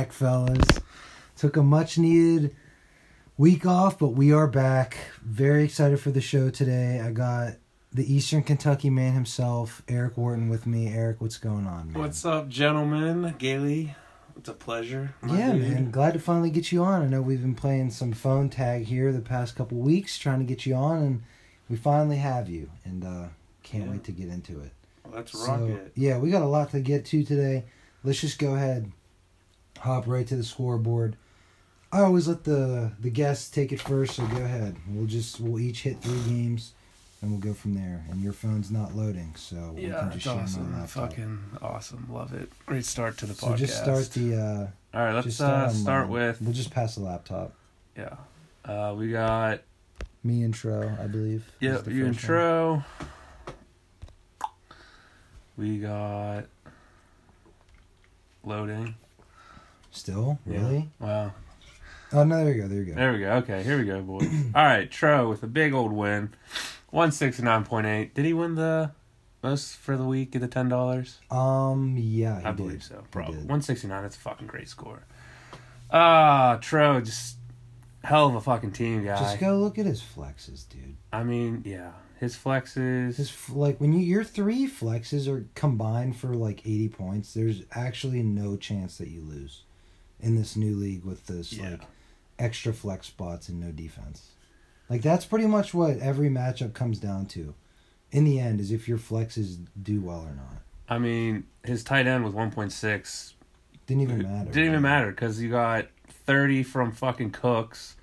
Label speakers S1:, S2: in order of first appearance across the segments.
S1: Back, fellas. Took a much needed week off, but we are back. Very excited for the show today. I got the Eastern Kentucky man himself, Eric Wharton, with me. Eric, what's going on, man?
S2: What's up, gentlemen? Gailey, it's a pleasure.
S1: yeah,
S2: dude.
S1: man. Glad to finally get you on. I know we've been playing some phone tag here the past couple weeks, trying to get you on, and we finally have you, and uh, can't
S2: Yeah.
S1: wait to get into it.
S2: Let's rock
S1: So,
S2: it.
S1: yeah, we got a lot to get to today. Let's just go ahead, hop right to the scoreboard. I always let the the guests take it first, so go ahead. We'll just we'll each hit three games, and we'll go from there. And your phone's not loading, so we
S2: Yeah,
S1: can
S2: it's
S1: just share
S2: awesome.
S1: laptop.
S2: Fucking awesome. Love it. Great start to the
S1: So
S2: podcast.
S1: just start the. Uh,
S2: All right, let's
S1: just
S2: uh, start with
S1: We'll just pass the laptop.
S2: yeah. Uh, we got
S1: Me intro, I believe.
S2: yeah,
S1: is
S2: you
S1: first one.
S2: intro. We got loading.
S1: Still
S2: Yeah.
S1: really?
S2: Wow.
S1: Oh no, there we go. There you go.
S2: There we go. Okay, here we go, boys. All right, Tro with a big old win, one sixty nine point eight. Did he win the most for the week at the ten dollars?
S1: Um, yeah, he
S2: I
S1: did.
S2: believe so. Probably one sixty nine. That's a fucking great score. Ah, Tro, just hell of a fucking team guy.
S1: Just go look at his flexes, dude.
S2: I mean, yeah, his flexes.
S1: His like when you your three flexes are combined for like eighty points. There's actually no chance that you lose in this new league with this
S2: Yeah.
S1: like extra flex spots and no defense. Like that's pretty much what every matchup comes down to. In the end, is if your flexes do well or not.
S2: I mean, his tight end was one point six.
S1: Didn't even matter.
S2: Didn't even matter because you got thirty from fucking Cooks,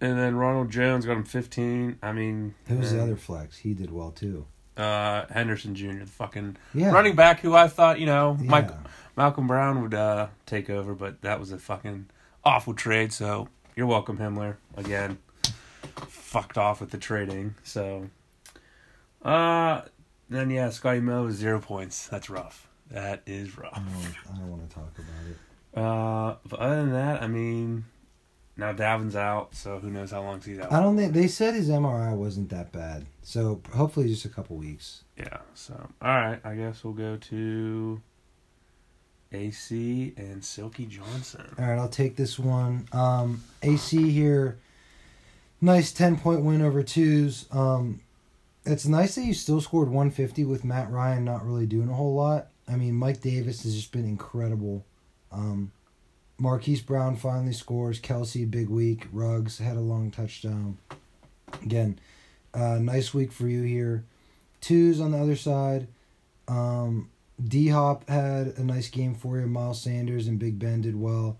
S2: and then Ronald Jones got him fifteen. I mean,
S1: Who was the other flex? He did well too.
S2: Uh, Henderson Jr., the fucking
S1: Yeah.
S2: running back who I thought you know
S1: Yeah.
S2: Mike Malcolm Brown would uh, take over, but that was a fucking awful trade. So you're welcome, Himmler. Again, fucked off with the trading. So, uh, then yeah, Scotty Moe was zero points. That's rough. That is
S1: I
S2: rough.
S1: don't, I don't want to talk about it.
S2: Uh, but other than that, I mean, now Dalvin's out, so who knows how long he's out.
S1: I don't think they said his MRI wasn't that bad. So hopefully just a couple weeks.
S2: Yeah. So all right, I guess we'll go to AC and Silky Johnson.
S1: All right, I'll take this one. Um, AC here, nice ten point win over twos. Um, it's nice that you still scored one fifty with Matt Ryan not really doing a whole lot. I mean, Mike Davis has just been incredible. Um, Marquise Brown finally scores. Kelce big week. Ruggs had a long touchdown. Again, uh, nice week for you here. Twos on the other side. Um, D Hop had a nice game for you. Miles Sanders and Big Ben did well.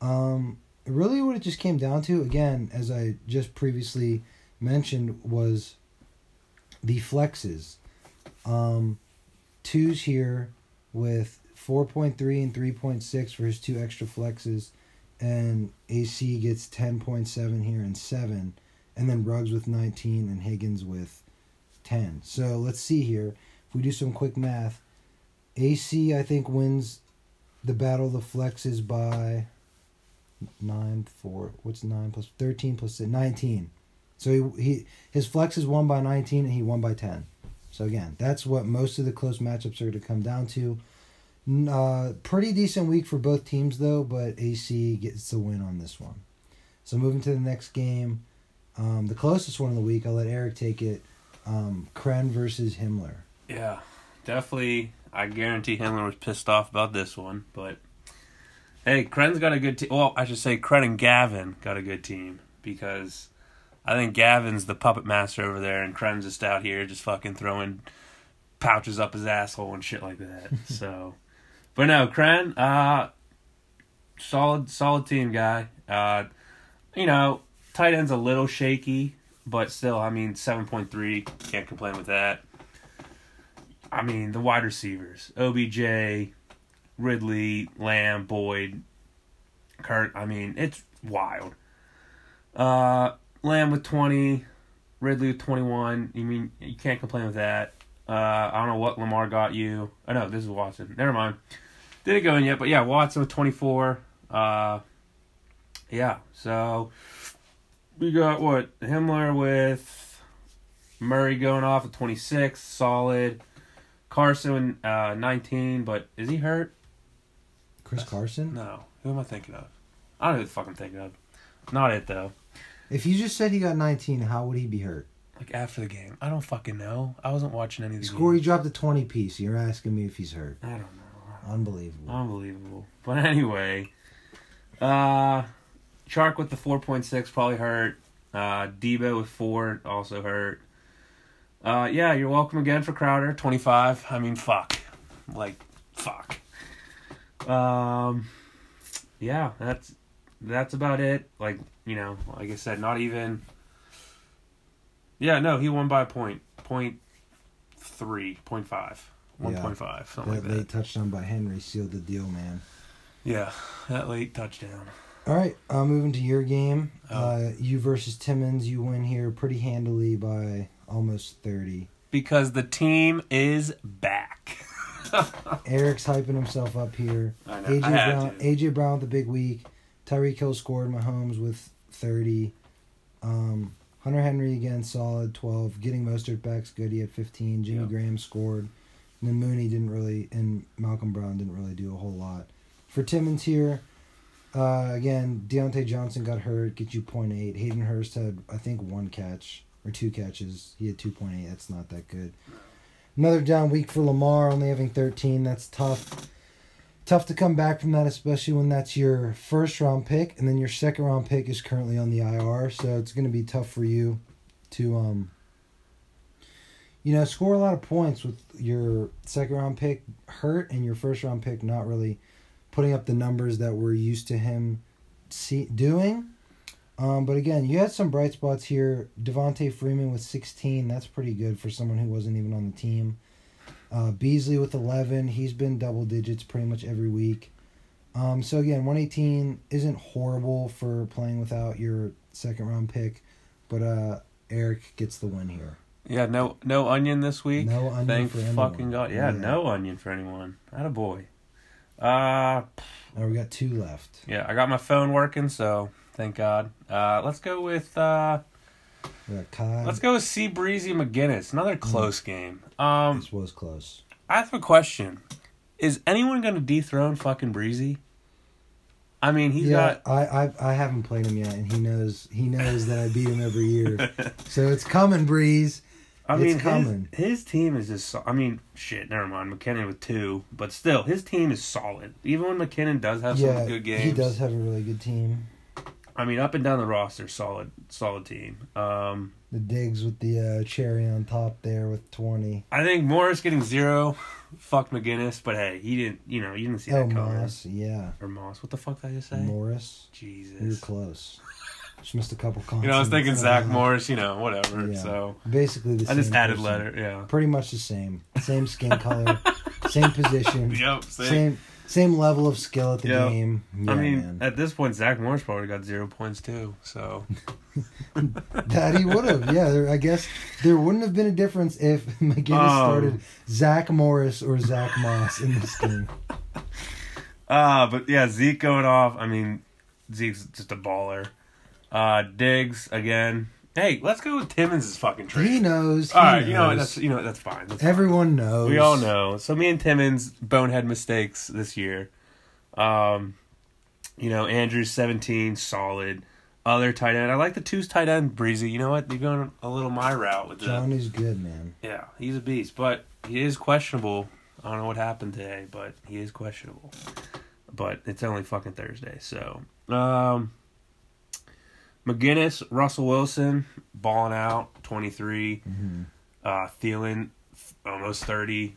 S1: Um, really, what it just came down to, again, as I just previously mentioned, was the flexes. Um, twos here with 4.3 and 3.6 for his two extra flexes. And AC gets 10.7 here and 7. And then Ruggs with 19 and Higgins with 10. So let's see here. If we do some quick math, AC, I think, wins the battle of the flexes by 9, 4. What's 9 plus 13 plus 6? 19. So he, he his flex is won by 19 and he won by 10. So again, that's what most of the close matchups are going to come down to. Uh, pretty decent week for both teams though, but AC gets the win on this one. So moving to the next game, um, the closest one of the week, I'll let Eric take it. Um, Kren versus Himmler.
S2: Yeah, definitely. I guarantee Himmler was pissed off about this one, but hey, Kren's got a good team. Well, I should say Kren and Gavin got a good team because I think Gavin's the puppet master over there, and Kren's just out here just fucking throwing pouches up his asshole and shit like that. so, but no, Kren, uh, solid, solid team guy. Uh, you know, tight end's a little shaky, but still, I mean, seven point three, can't complain with that. I mean, the wide receivers, OBJ, Ridley, Lamb, Boyd, Kurt. I mean, it's wild. Uh, Lamb with twenty, Ridley with twenty one. You mean you can't complain with that. Uh, I don't know what Lamar got you. I know this is Watson. Never mind. Didn't go in yet, but yeah, Watson with twenty four. Uh, yeah. So we got what Himmler with Murray going off at twenty six, solid. Carson uh, nineteen, but is he hurt?
S1: Chris Carson.
S2: No, who am I thinking of? I don't know who the fuck I'm thinking of. Not it though.
S1: If you just said he got 19, how would he be hurt?
S2: Like after the game, I don't fucking know. I wasn't watching any of the
S1: Score, he
S2: games.
S1: dropped a 20 piece. You're asking me if he's hurt.
S2: I don't know.
S1: Unbelievable.
S2: Unbelievable. But anyway, uh, Shark with the four point six probably hurt. Uh, Deebo with four also hurt. Uh, yeah, you're welcome again for Crowder, twenty five. I mean, fuck, like, fuck. Um, yeah, that's that's about it. Like you know, like I said, not even. Yeah, no, he won by a point, point three, point five, one point five, something
S1: That
S2: like that.
S1: late touchdown by Henry sealed the deal, man.
S2: Yeah, that late touchdown.
S1: All right, uh, moving to your game.
S2: Oh.
S1: Uh, you versus Timmons. You win here pretty handily by almost 30.
S2: Because the team is back.
S1: Eric's hyping himself up here.
S2: I know.
S1: AJ
S2: I
S1: Brown,
S2: to.
S1: AJ Brown with a big week. Tyreek Hill scored. Mahomes with 30. Um, Hunter Henry again solid 12. Getting Mostert back's good. He had 15. Jimmy
S2: Yeah.
S1: Graham scored. And then Mooney didn't really, and Malcolm Brown didn't really do a whole lot. For Timmons here, uh, again, Diontae Johnson got hurt. Get you 0.8. Hayden Hurst had, I think, one catch or two catches. He had 2.8. That's not that good. Another down week for Lamar, only having 13. That's tough. Tough to come back from that, especially when that's your first round pick, and then your second round pick is currently on the IR. So it's going to be tough for you to, um, you know, score a lot of points with your second round pick hurt and your first round pick not really putting up the numbers that we're used to him see, doing. Um, but again, you had some bright spots here. Devonta Freeman with 16. That's pretty good for someone who wasn't even on the team. Uh, Beasley with 11. He's been double digits pretty much every week. Um, so again, 118 isn't horrible for playing without your second round pick, but uh, Eric gets the win here.
S2: Yeah, no no onion this week.
S1: No onion
S2: Thank
S1: for anyone.
S2: fucking God. Yeah,
S1: Yeah.
S2: no onion for anyone. Not a boy. Uh
S1: Now we got two left.
S2: yeah, I got my phone working, so thank God. Uh let's go with uh let's go with C Breezy McGinnis. Another close game. Um
S1: This was close.
S2: I have a question. Is anyone gonna dethrone fucking Breezy? I mean he's
S1: yeah,
S2: got
S1: I, I I haven't played him yet, and he knows he knows that I beat him every year. So it's coming, Breeze.
S2: I
S1: It's
S2: mean, his, his team is just. so- I mean, shit. Never mind. McKinnon with two, but still, his team is solid. Even when McKinnon does have
S1: yeah,
S2: some good games,
S1: he does have a really good team.
S2: I mean, up and down the roster, solid, solid team. Um,
S1: The Diggs with the uh, cherry on top there with twenty.
S2: I think Morris getting zero. Fuck McGinnis, but hey, he didn't. You know, you didn't see
S1: Oh,
S2: that coming.
S1: Moss, yeah,
S2: Or Moss. What the fuck did I just say?
S1: Morris.
S2: Jesus.
S1: Were close. Just missed a couple.
S2: You know, I was thinking
S1: Uh,
S2: Zach Morris. You know, whatever.
S1: yeah.
S2: So
S1: Basically the
S2: I just added
S1: person.
S2: letter. Yeah.
S1: Pretty much the same. Same skin color. same position.
S2: Yep. Same.
S1: Same same level of skill at the
S2: Yeah.
S1: game. Yeah,
S2: I mean,
S1: man.
S2: at this point, Zach Morris probably got zero points too. So
S1: that he would have. Yeah, there, I guess there wouldn't have been a difference if McGinnis
S2: Um,
S1: started Zach Morris or Zach Moss in this game.
S2: Uh, but yeah, Zeke going off. I mean, Zeke's just a baller. Uh, Diggs again. Hey, let's go with Timmons' fucking trade.
S1: He knows. He
S2: all right, you know what, that's you know what, that's fine. That's fine.
S1: Everyone knows.
S2: We all know. So me and Timmons bonehead mistakes this year. Um, you know, Andrews seventeen, solid. Other tight end. I like the two's tight end, Breezy. You know what? You're going a little my route with the
S1: is good, man.
S2: yeah, he's a beast, but he is questionable. I don't know what happened today, but he is questionable. But it's only fucking Thursday, so um McGinnis, Russell Wilson, balling out, twenty three.
S1: hmm
S2: Uh Thielen, almost thirty.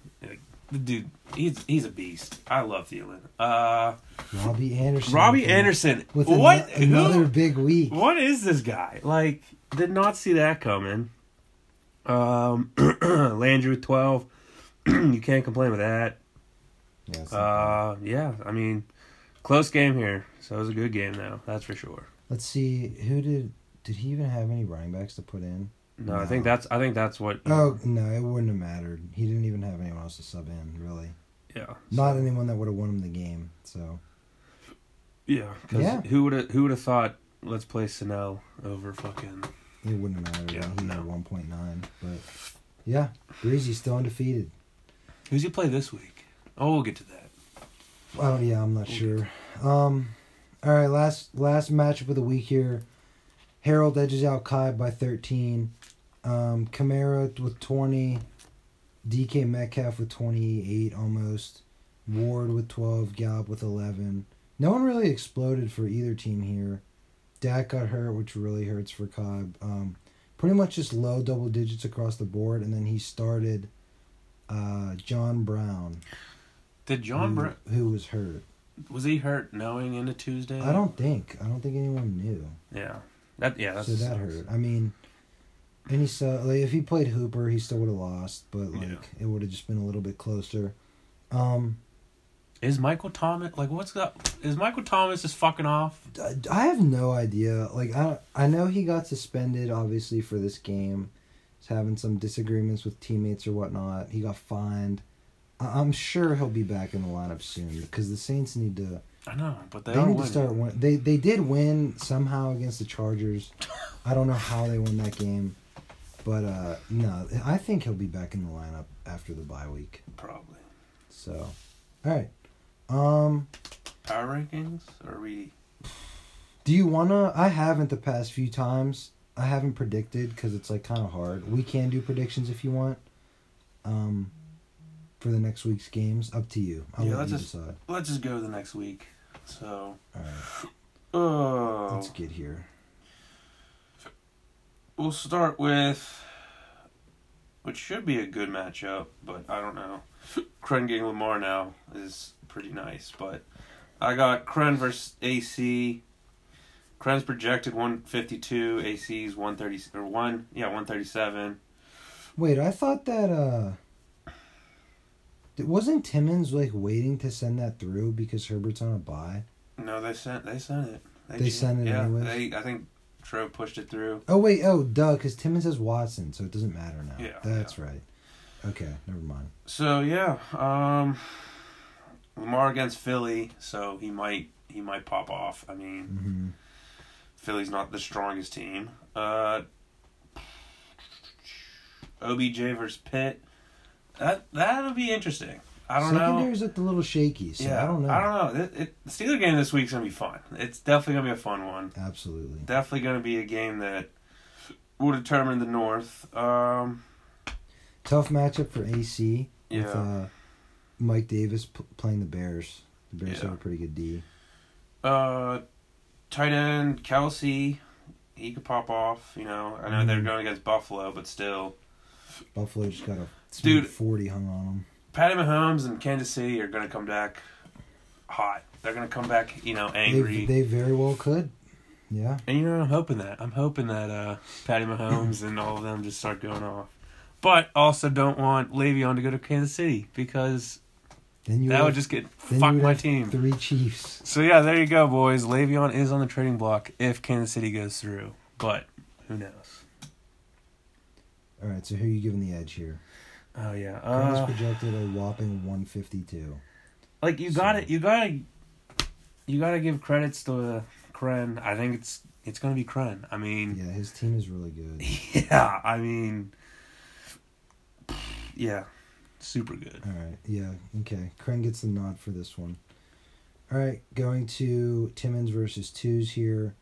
S2: The dude, he's he's a beast. I love Thielen. Uh
S1: Robbie Anderson.
S2: Robbie Anderson.
S1: with
S2: what?
S1: ano- another
S2: Who-
S1: big week.
S2: what is this guy? Like, did not see that coming. Um, Landry with twelve. you can't complain with that.
S1: Yeah, it's not bad.
S2: Uh, yeah, I mean, close game here, so it was a good game though. That's for sure.
S1: Let's see who did. Did he even have any running backs to put in?
S2: No, I think that's I think that's what.
S1: Oh no, it wouldn't have mattered. He didn't even have anyone else to sub in, really.
S2: yeah,
S1: Not anyone that would have won him the game. So
S2: yeah. 'cause
S1: Yeah.
S2: Who would have Who would have thought? Let's play Snell over fucking.
S1: it wouldn't have mattered.
S2: Yeah,
S1: he
S2: no.
S1: had one point nine, but yeah, Breezy's still undefeated.
S2: Who's he play this week? Oh, we'll get to that.
S1: Oh yeah, I'm not sure. Um, all right, last last matchup of the week here. Harold edges out Kai by 13. Um, Kamara with 20. DK Metcalf with 28 almost. Ward with 12. Gallup with 11. No one really exploded for either team here. Dak got hurt, which really hurts for Cobb. Um, pretty much just low double digits across the board, and then he started uh, John Brown.
S2: Did John Brown
S1: who was hurt?
S2: Was he hurt knowing into Tuesday?
S1: I don't think. I don't think anyone knew.
S2: Yeah, that yeah. That's
S1: so that hurt. I mean, and he saw like if he played Hooper, he still would have lost, but like
S2: Yeah.
S1: it would have just been a little bit closer. Um,
S2: Is Michael Thomas like what's that? Is Michael Thomas just fucking off?
S1: I- I have no idea. Like I, I know he got suspended obviously for this game. He's having some disagreements with teammates or whatnot. He got fined. I'm sure he'll be back in the lineup soon because the Saints need to.
S2: I know, but they,
S1: They, need to start win. They they did win somehow against the Chargers. I don't know how they won that game, but uh no, I think he'll be back in the lineup after the bye week.
S2: probably.
S1: So, all right. Um,
S2: Power rankings? Are we?
S1: do you wanna? I haven't the past few times. I haven't predicted because it's like kind of hard. We can do predictions if you want. Um, for the next week's games, up to you. I'll
S2: Yeah,
S1: let
S2: let's
S1: you
S2: just-
S1: decide.
S2: Let's just go to the next week. So,
S1: All right,
S2: oh,
S1: let's get here.
S2: we'll start with which should be a good matchup, but I don't know. Kren getting Lamar now is pretty nice, but I got Kren versus AC. Kren's projected 152, AC's 130 or 1, yeah, 137.
S1: Wait, I thought that uh wasn't Timmons like waiting to send that through because Herbert's on a bye?
S2: No, they sent they sent it.
S1: They sent it
S2: yeah,
S1: anyways?
S2: They I think Trove pushed it through.
S1: Oh wait, oh duh, because Timmons has Watson, so it doesn't matter now.
S2: Yeah,
S1: That's right. Okay, never mind.
S2: So yeah, um, Lamar against Philly, so he might he might pop off. I mean,
S1: hmm
S2: Philly's not the strongest team. Uh, OBJ versus Pitt. That that'll be interesting. I don't know.
S1: Secondary's looked a little shaky, so
S2: yeah,
S1: I don't know.
S2: I don't know. It, it, the Steeler game this week's gonna be fun. It's definitely gonna be a fun one.
S1: Absolutely.
S2: Definitely gonna be a game that will determine the North. Um,
S1: Tough matchup for AC with uh, Mike Davis p- playing the Bears. The Bears
S2: Yeah.
S1: have a pretty good D.
S2: Uh, tight end Kelce, he could pop off. You know, I know they're
S1: Mhm.
S2: going against Buffalo, but still,
S1: Buffalo just got a
S2: Dude.
S1: forty hung on them.
S2: Patty Mahomes and Kansas City are going to come back hot. They're going to come back, you know, angry.
S1: They, they very well could. Yeah.
S2: and you know, I'm hoping that. I'm hoping that uh, Patty Mahomes and all of them just start going off. But also don't want Le'Veon to go to Kansas City because
S1: Then you
S2: that
S1: have-
S2: would just get fuck
S1: would
S2: my team.
S1: Three Chiefs.
S2: So yeah, there you go, boys. Le'Veon is on the trading block if Kansas City goes through, but who knows?
S1: All right, so who are you giving the edge here?
S2: Oh yeah,
S1: Cardinals
S2: uh,
S1: projected a whopping 152.
S2: like you
S1: So-
S2: got it. You got to, you got to give credits to Kren. I think it's it's gonna be Kren. I mean,
S1: Yeah, his team is really good.
S2: yeah. I mean, yeah, super good.
S1: All right, yeah, okay. Kren gets the nod for this one. All right, going to Timmons versus Twos here.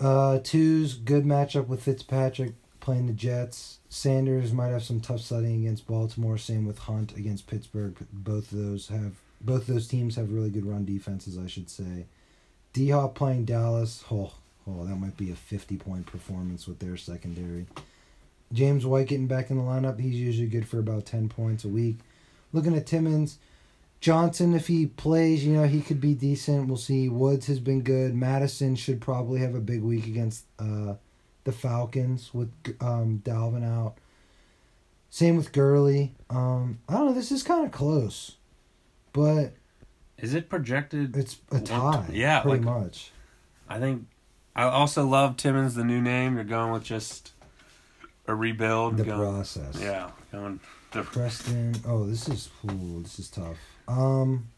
S1: Uh, Twos, good matchup with Fitzpatrick playing the Jets. Sanders might have some tough sledding against Baltimore. Same with Hunt against Pittsburgh. Both of those have both those teams have really good run defenses, I should say. D Hop playing Dallas. Oh, oh, that might be a fifty point performance with their secondary. James White getting back in the lineup. He's usually good for about ten points a week. Looking at Timmons, Johnson, if he plays, you know, he could be decent. We'll see. Woods has been good. Mattison should probably have a big week against uh, the Falcons with um, Dalvin out. Same with Gurley. Um, I don't know. This is kind of close, but
S2: Is it projected?
S1: it's a tie.
S2: Yeah,
S1: pretty
S2: like-
S1: much.
S2: I think. I also love Timmons, the new name. You're going with just a rebuild.
S1: The
S2: going,
S1: process.
S2: Yeah, going the
S1: Preston. Oh, this is ooh, this is tough. Um,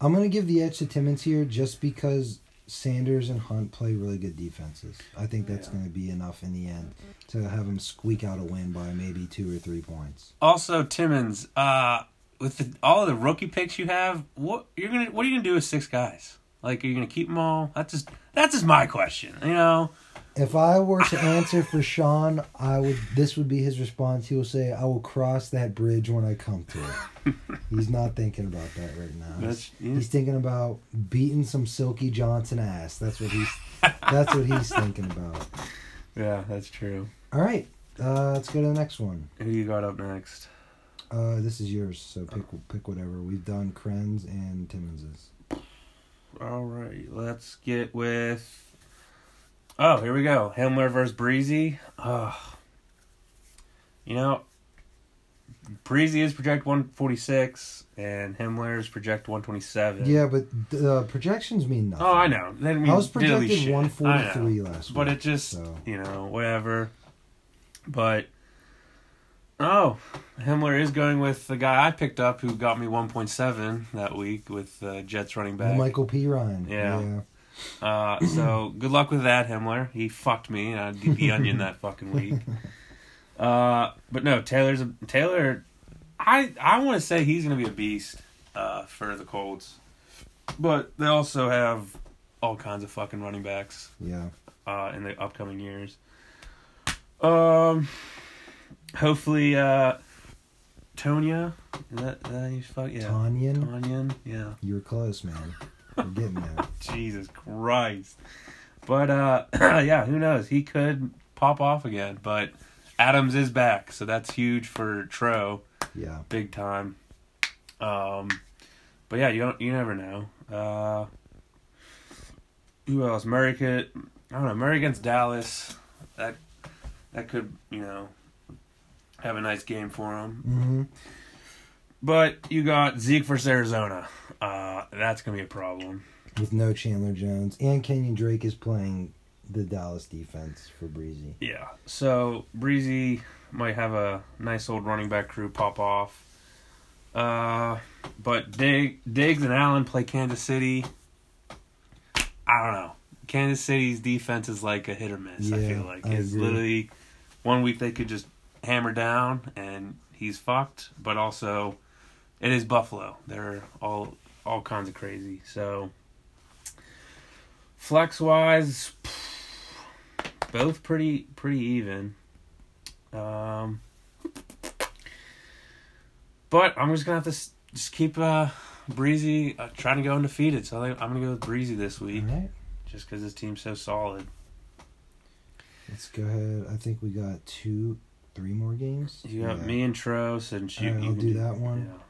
S1: I'm gonna give the edge to Timmons here just because Sanders and Hunt play really good defenses. I think that's
S2: Yeah.
S1: gonna be enough in the end to have them squeak out a win by maybe two or three points.
S2: Also, Timmons, uh, with the, all the rookie picks you have, what you're gonna what are you gonna do with six guys? Like, are you gonna keep them all? That's just that's just my question. You know,
S1: If I were to answer for Sean, I would. This would be his response. He will say, "I will cross that bridge when I come to it." He's not thinking about that right now. He's, he's thinking about beating some Silky Johnson ass. That's what he's. that's what he's thinking about.
S2: yeah, that's true.
S1: All right, uh, let's go to the next one.
S2: Who you got up next?
S1: Uh, this is yours, so pick pick whatever. We've done Krenz and Timmons's.
S2: All right, let's get with. Oh, here we go. Himmler versus Breezy. Oh. You know, Breezy is project 146, and Himmler is project 127.
S1: Yeah, but the projections mean nothing.
S2: Oh, I know. That means
S1: I was
S2: diddly
S1: projected
S2: shit.
S1: one
S2: I
S1: forty
S2: know.
S1: three last
S2: But
S1: week.
S2: But it just,
S1: so.
S2: you know, whatever. But, oh, Himmler is going with the guy I picked up who got me 1.7 that week with uh, Jets running back.
S1: Michael Perine.
S2: Yeah. Uh, so good luck with that, Himmler. He fucked me. I did the onion that fucking week. Uh, but no, Taylor's a, Taylor. I I want to say he's gonna be a beast uh, for the Colts, but they also have all kinds of fucking running backs
S1: Yeah.
S2: uh, in the upcoming years. Um, hopefully, uh, Tonya. Is that, is that you fuck? Yeah,
S1: Tanyan,
S2: Tanyan. Yeah.
S1: you're close, man. Getting there.
S2: Jesus Christ. But uh yeah, who knows? He could pop off again, but Adams is back, so that's huge for Tro,
S1: Yeah.
S2: big time. Um but yeah, you don't you never know. Uh who else? Murray could I don't know, Murray against Dallas. That that could, you know, have a nice game for him.
S1: hmm
S2: But you got Zeke versus Arizona. Uh that's gonna be a problem.
S1: With no Chandler Jones and Kenyon Drake is playing the Dallas defense for Breezy.
S2: Yeah. So Breezy might have a nice old running back crew pop off. Uh, but Dig, Diggs and Allen play Kansas City. I don't know. Kansas City's defense is like a hit or miss. I feel like
S1: I
S2: it's
S1: agree.
S2: literally one week they could just hammer down and he's fucked, but also it is Buffalo. They're all all kinds of crazy. So flex wise, both pretty pretty even. Um, but I'm just gonna have to s- just keep uh, Breezy uh, trying to go undefeated. So I I'm gonna go with Breezy this week,
S1: right.
S2: just because his team's so solid.
S1: Let's go ahead. I think we got two, three more games.
S2: You got
S1: Yeah.
S2: me and Tros, and you.
S1: Alright,
S2: you
S1: I'll
S2: can
S1: do that one.
S2: Yeah.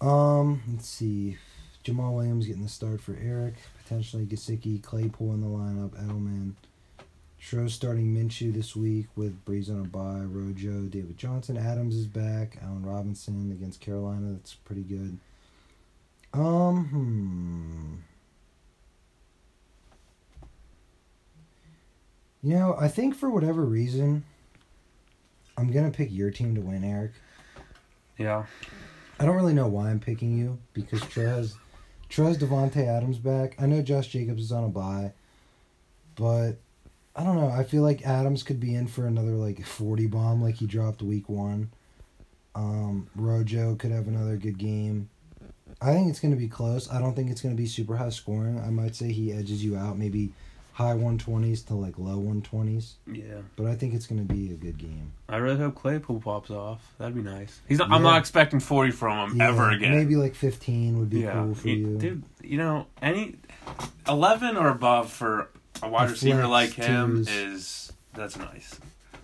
S1: Um, let's see. Jamaal Williams getting the start for Eric. Potentially Gesicki, Claypool in the lineup, Edelman. Stroh starting Minshew this week with Brees on a bye. Rojo, David Johnson, Adams is back. Allen Robinson against Carolina. That's pretty good. Um, hmm. You know, I think for whatever reason, I'm gonna pick your team to win, Eric.
S2: Yeah.
S1: I don't really know why I'm picking you because Tre has Tre has Davante Adams back. I know Josh Jacobs is on a bye, but I don't know. I feel like Adams could be in for another like forty bomb like he dropped week one. Um, Rojo could have another good game. I think it's going to be close. I don't think it's going to be super high scoring. I might say he edges you out, maybe high one twenties to like low one twenties.
S2: Yeah.
S1: But I think it's going to be a good game.
S2: I really hope Claypool pops off. That'd be nice. He's not, I'm not expecting 40 from him
S1: Yeah,
S2: ever again.
S1: Maybe like fifteen would be
S2: yeah.
S1: cool for
S2: You-
S1: you.
S2: Dude, you know, any 11 or above for a wide
S1: A
S2: receiver like him
S1: twos.
S2: is that's nice.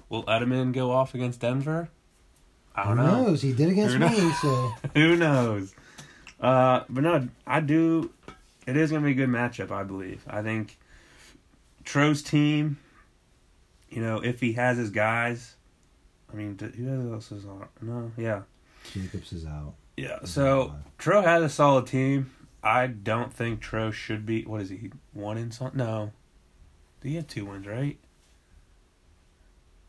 S2: Will Edelman go off against Denver? I don't know.
S1: knows? He did against
S2: Who
S1: me,
S2: knows?
S1: so
S2: Who knows? Uh, but no, I do. It is going to be a good matchup, I believe. I think Tro's team, you know, if he has his guys, I mean, who else is on? No, yeah.
S1: Jacobs is out.
S2: Yeah, so Tro has a solid team. I don't think Tro should be. What is he? One in something? No. He had two wins, right?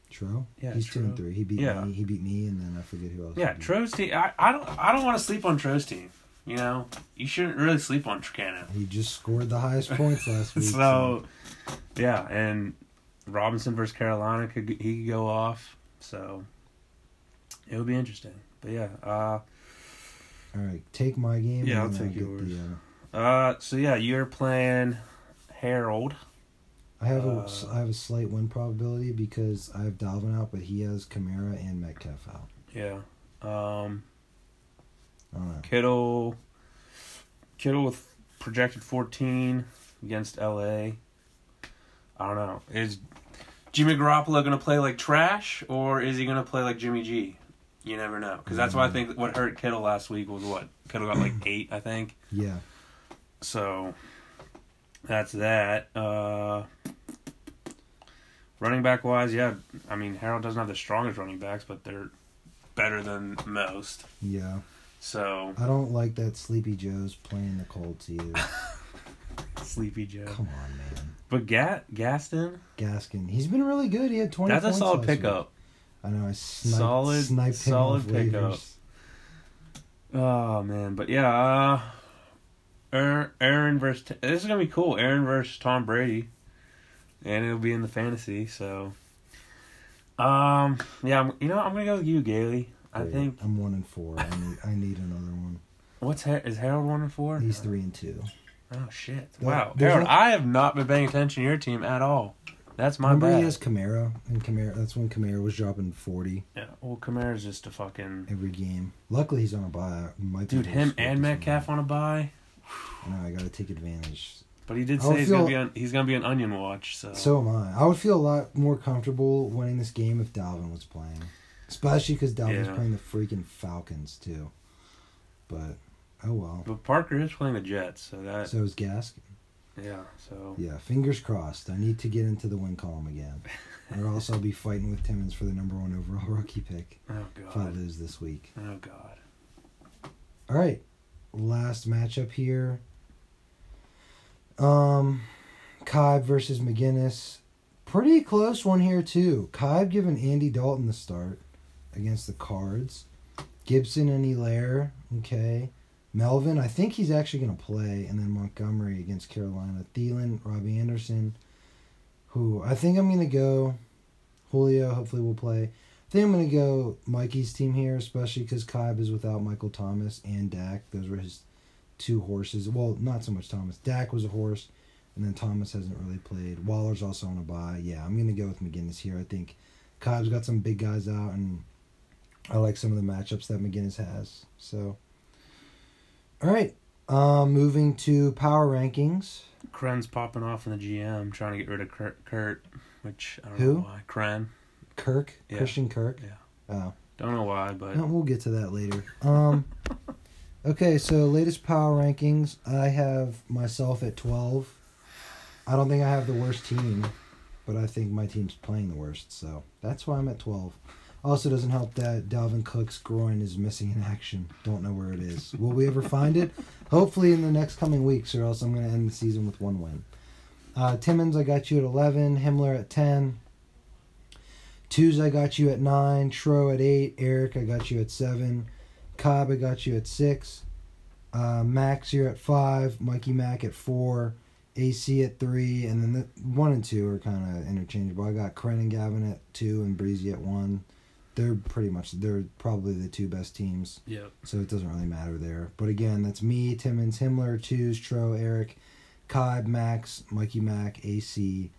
S1: Tro?
S2: Yeah,
S1: he's two and three. He beat
S2: Yeah.
S1: me. He beat me, and then I forget who else.
S2: Yeah. Tro's team. I, I don't. I don't want to sleep on Tro's team. You know, you shouldn't really sleep on Tricana.
S1: He just scored the highest points last week.
S2: So, yeah, and Robinson versus Carolina could he could go off. So it would be interesting. But yeah, uh,
S1: All right, take my game.
S2: Yeah,
S1: and
S2: I'll take
S1: get
S2: yours.
S1: The, uh,
S2: Uh, so yeah, you're playing Harold.
S1: I have a
S2: Uh,
S1: I have a slight win probability because I have Dalvin out, but he has Kamara and Metcalf out.
S2: Yeah. Um, Kittle. Kittle with projected 14 against LA. I don't know. Is Jimmy Garoppolo going to play like trash or is he going to play like Jimmy G? You never know. Because that's why I think what hurt Kittle last week was what? Kittle got like eight, I think.
S1: Yeah,
S2: So that's that. Uh, running back wise, yeah. I mean, Harold doesn't have the strongest running backs, but they're better than most.
S1: yeah.
S2: So
S1: I don't like that Sleepy Joe's playing the Colts either.
S2: Sleepy Joe.
S1: Come on, man.
S2: But Gat Gaston,
S1: Gaskin, he's been really good. He had twenty.
S2: that's a solid
S1: last week.
S2: pickup.
S1: I know. I sniped,
S2: Solid-
S1: sniped him
S2: solid pickup.
S1: waivers.
S2: Oh man, but yeah, uh, Aaron, Aaron versus this is gonna be cool. Aaron versus Tom Brady, and it'll be in the fantasy. So, um, yeah, I'm, you know, I'm gonna go with you, Gailey. I think
S1: I'm one and four. I need I need another one.
S2: what's Har- is Harold one and four?
S1: He's three and two.
S2: Oh shit! Wow, Harold,
S1: no-
S2: I have not been paying attention to your team at all. That's my
S1: Remember
S2: bad.
S1: he has Kamara, and Kamara. That's when Kamara was dropping forty
S2: yeah, well, Kamara's just a fucking
S1: every game. Luckily, he's on a bye. Might
S2: dude. Him and Metcalf on a bye.
S1: I know. I got to take advantage.
S2: But he did say he's gonna be on. He's gonna be an onion watch. So,
S1: So am I. I would feel a lot more comfortable winning this game if Dalvin was playing, especially because Dalvin's
S2: Yeah.
S1: playing the freaking Falcons too. But oh well.
S2: but Parker is playing the Jets, so that
S1: So is Gaskin.
S2: yeah. So
S1: Yeah, fingers crossed. I need to get into the win column again, or else I'll be fighting with Timmons for the number one overall rookie pick
S2: oh god.
S1: if I lose this week.
S2: oh god.
S1: All right, last matchup here. Um, Kibe versus McGinnis. Pretty close one here too. Kibe giving Andy Dalton the start against the Cards. Gibson and Helaire, okay. Melvin, I think he's actually going to play, and then Montgomery against Carolina. Thielen, Robbie Anderson, who I think I'm going to go. Julio hopefully will play. I think I'm going to go Mikey's team here, especially because Kibe is without Michael Thomas and Dak. Those were his two horses. Well, not so much Thomas. Dak was a horse, and then Thomas hasn't really played. Waller's also on a bye. Yeah, I'm going to go with McGinnis here. I think Kibe's got some big guys out, and I like some of the matchups that McGinnis has. So, all right. Um, moving to power rankings.
S2: Kren's popping off in the GM, trying to get rid of Kurt, Kurt which I don't
S1: Who?
S2: know why. Kren,
S1: Kirk,
S2: Yeah.
S1: Christian Kirk.
S2: Yeah.
S1: Oh.
S2: don't know why, but
S1: No, we'll get to that later. Um, okay, so latest power rankings. I have myself at twelve. I don't think I have the worst team, but I think my team's playing the worst, so that's why I'm at twelve. Also, doesn't help that Dalvin Cook's groin is missing in action. Don't know where it is. Will we ever find it? Hopefully, in the next coming weeks, or else I'm going to end the season with one win. Uh, Timmons, I got you at eleven. Himmler at ten. Twos, I got you at nine. Tro at eight. Eric, I got you at seven. Cobb, I got you at six. Uh, Max, you're at five. Mikey Mac at four. AC at three. And then the one and two are kind of interchangeable. I got Kren and Gavin at two and Breezy at one. They're pretty much, they're probably the two best teams.
S2: yep.
S1: So it doesn't really matter there. But again, that's me, Timmons, Himmler, Twos, Tro, Eric, Cobb, Max, Mikey Mac, AC,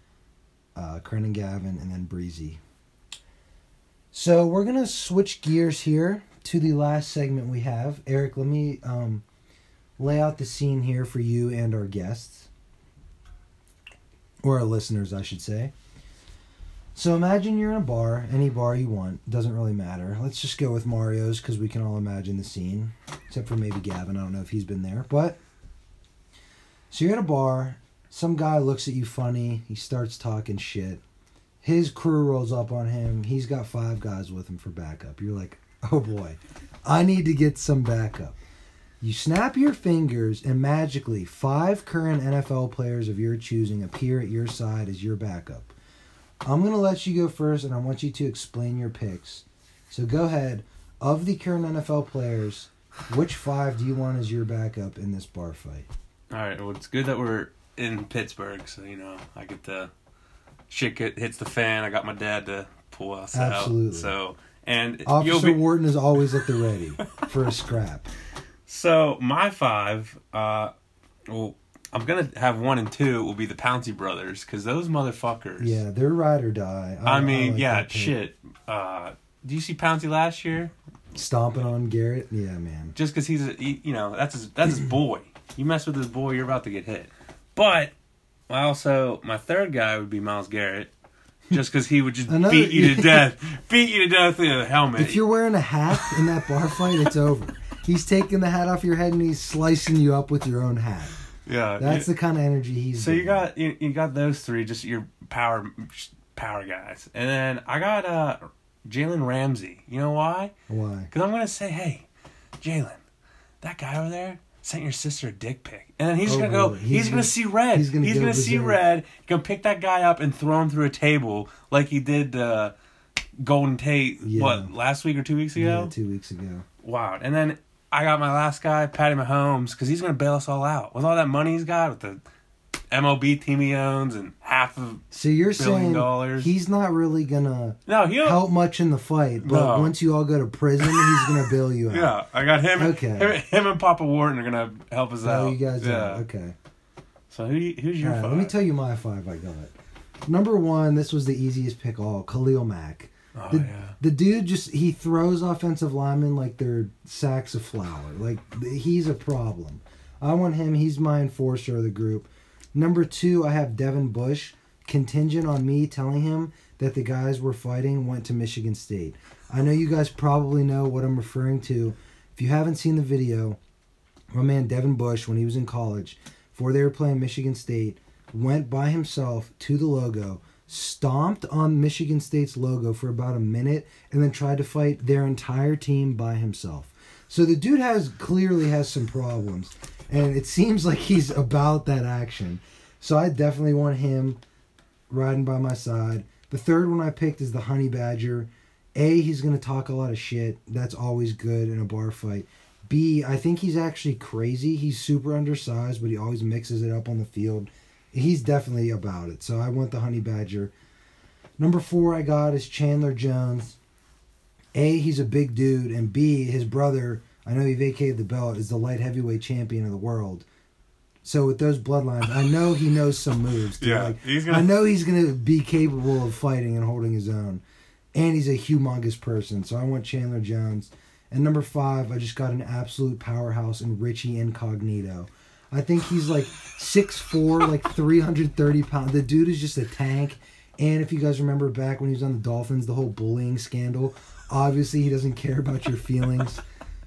S1: uh, Kren and Gavin, and then Breezy. So we're gonna switch gears here to the last segment we have. Eric, let me um, lay out the scene here for you and our guests, or our listeners, I should say. So imagine you're in a bar, any bar you want, doesn't really matter. Let's just go with Mario's because we can all imagine the scene, except for maybe Gavin. I don't know if he's been there, but so you're at a bar. Some guy looks at you funny. He starts talking shit. His crew rolls up on him. He's got five guys with him for backup. You're like, oh boy, I need to get some backup. You snap your fingers, and magically, five current NFL players of your choosing appear at your side as your backup. I'm going to let you go first, and I want you to explain your picks. So go ahead. Of the current NFL players, which five do you want as your backup in this bar fight?
S2: All right. Well, it's good that we're in Pittsburgh, so you know I get the shit hits the fan. I got my dad to pull us
S1: Absolutely.
S2: out. So and
S1: Officer
S2: be
S1: Wharton is always at the ready for a scrap.
S2: So my five, uh, well, I'm gonna have one and two will be the Pouncey brothers because those motherfuckers.
S1: Yeah, they're ride or die.
S2: I, mean,
S1: like
S2: yeah, shit. Uh, do you see Pouncey last year?
S1: Stomping on Garrett. Yeah, man.
S2: Just because he's, a, he, you know, that's his that's his boy. You mess with his boy, you're about to get hit. But I also my third guy would be Myles Garrett, just because he would just
S1: Another-
S2: beat you to death, beat you to death with a helmet.
S1: If you're wearing a hat in that bar fight, it's over. He's taking the hat off your head and he's slicing you up with your own hat.
S2: Yeah,
S1: That's
S2: you-
S1: the kind of energy he's.
S2: so you got you, you got those three, just your power power guys, and then I got uh Jalen Ramsey. You know why?
S1: why?
S2: Because I'm gonna say, hey, Jalen, that guy over there sent your sister a dick pic, and then he's
S1: Oh,
S2: gonna go. He's,
S1: He's
S2: gonna,
S1: gonna-
S2: see red.
S1: he's
S2: He's
S1: gonna
S2: gonna, see red. Gonna pick that guy up and throw him through a table like he did uh, Golden Tate.
S1: Yeah.
S2: What last week or two weeks
S1: Yeah,
S2: ago?
S1: two weeks ago.
S2: Wow. And then I got my last guy, Patty Mahomes, because he's gonna bail us all out with all that money he's got with the MLB team he owns and half of.
S1: So you're saying
S2: dollars.
S1: he's not really gonna
S2: No, he
S1: help much in the fight, but
S2: No.
S1: once you all go to prison, he's gonna bail you out.
S2: Yeah, I got him.
S1: Okay.
S2: Him, him and Papa Wharton are gonna help us oh, out.
S1: Oh, you guys
S2: yeah.
S1: are okay.
S2: So who, who's your
S1: right,
S2: five?
S1: let me tell you my five I got. Number one, this was the easiest pick all. Khalil Mack.
S2: Oh
S1: the,
S2: yeah.
S1: the dude just he throws offensive linemen like they're sacks of flour. Like he's a problem. I want him. He's my enforcer of the group. Number two, I have Devin Bush. Contingent on me telling him that the guys we're fighting went to Michigan State. I know you guys probably know what I'm referring to. If you haven't seen the video, my man Devin Bush, when he was in college, before they were playing Michigan State, went by himself to the logo, stomped on Michigan State's logo for about a minute, and then tried to fight their entire team by himself. So the dude has clearly has some problems, and it seems like he's about that action. So I definitely want him riding by my side. The third one I picked is the Honey Badger. A, he's going to talk a lot of shit. That's always good in a bar fight. B, I think he's actually crazy. He's super undersized, but he always mixes it up on the field. He's definitely about it. So I want the Honey Badger. Number four I got is Chandler Jones. A, he's a big dude, and B, his brother, I know he vacated the belt, is the light heavyweight champion of the world. So with those bloodlines, I know he knows some moves. dude.
S2: Yeah,
S1: Like,
S2: he's gonna-
S1: I know he's gonna be capable of fighting and holding his own, and he's a humongous person. So I want Chandler Jones. And number five, I just got an absolute powerhouse in Richie Incognito. I think he's like 6'4", like 330 pounds. The dude is just a tank. And if you guys remember back when he was on the Dolphins, the whole bullying scandal, obviously he doesn't care about your feelings.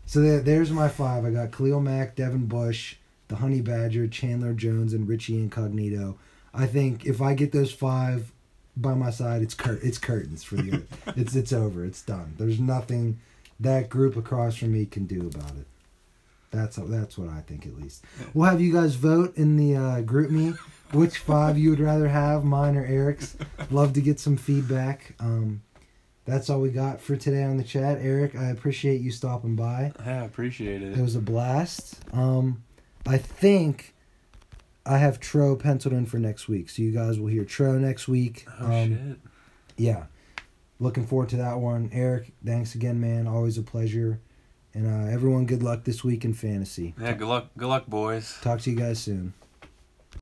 S1: so there, there's my five. I got Khalil Mack, Devin Bush, the Honey Badger, Chandler Jones, and Richie Incognito. I think if I get those five by my side, it's cur- it's curtains for the it's it's over. It's done. There's nothing that group across from me can do about it. That's that's what I think at least. We'll have you guys vote in the uh, GroupMe which five you would rather have, mine or Eric's. Love to get some feedback. Um, that's all we got for today on the chat. Eric, I appreciate you stopping by.
S2: Yeah, I appreciate it.
S1: It was a blast. Um, I think I have Tro penciled in for next week, so you guys will hear Tro next week.
S2: oh
S1: um,
S2: shit.
S1: yeah, looking forward to that one. Eric, thanks again, man. Always a pleasure. And uh, everyone, good luck this week in fantasy.
S2: Yeah, good luck. Good luck, boys.
S1: Talk to you guys soon.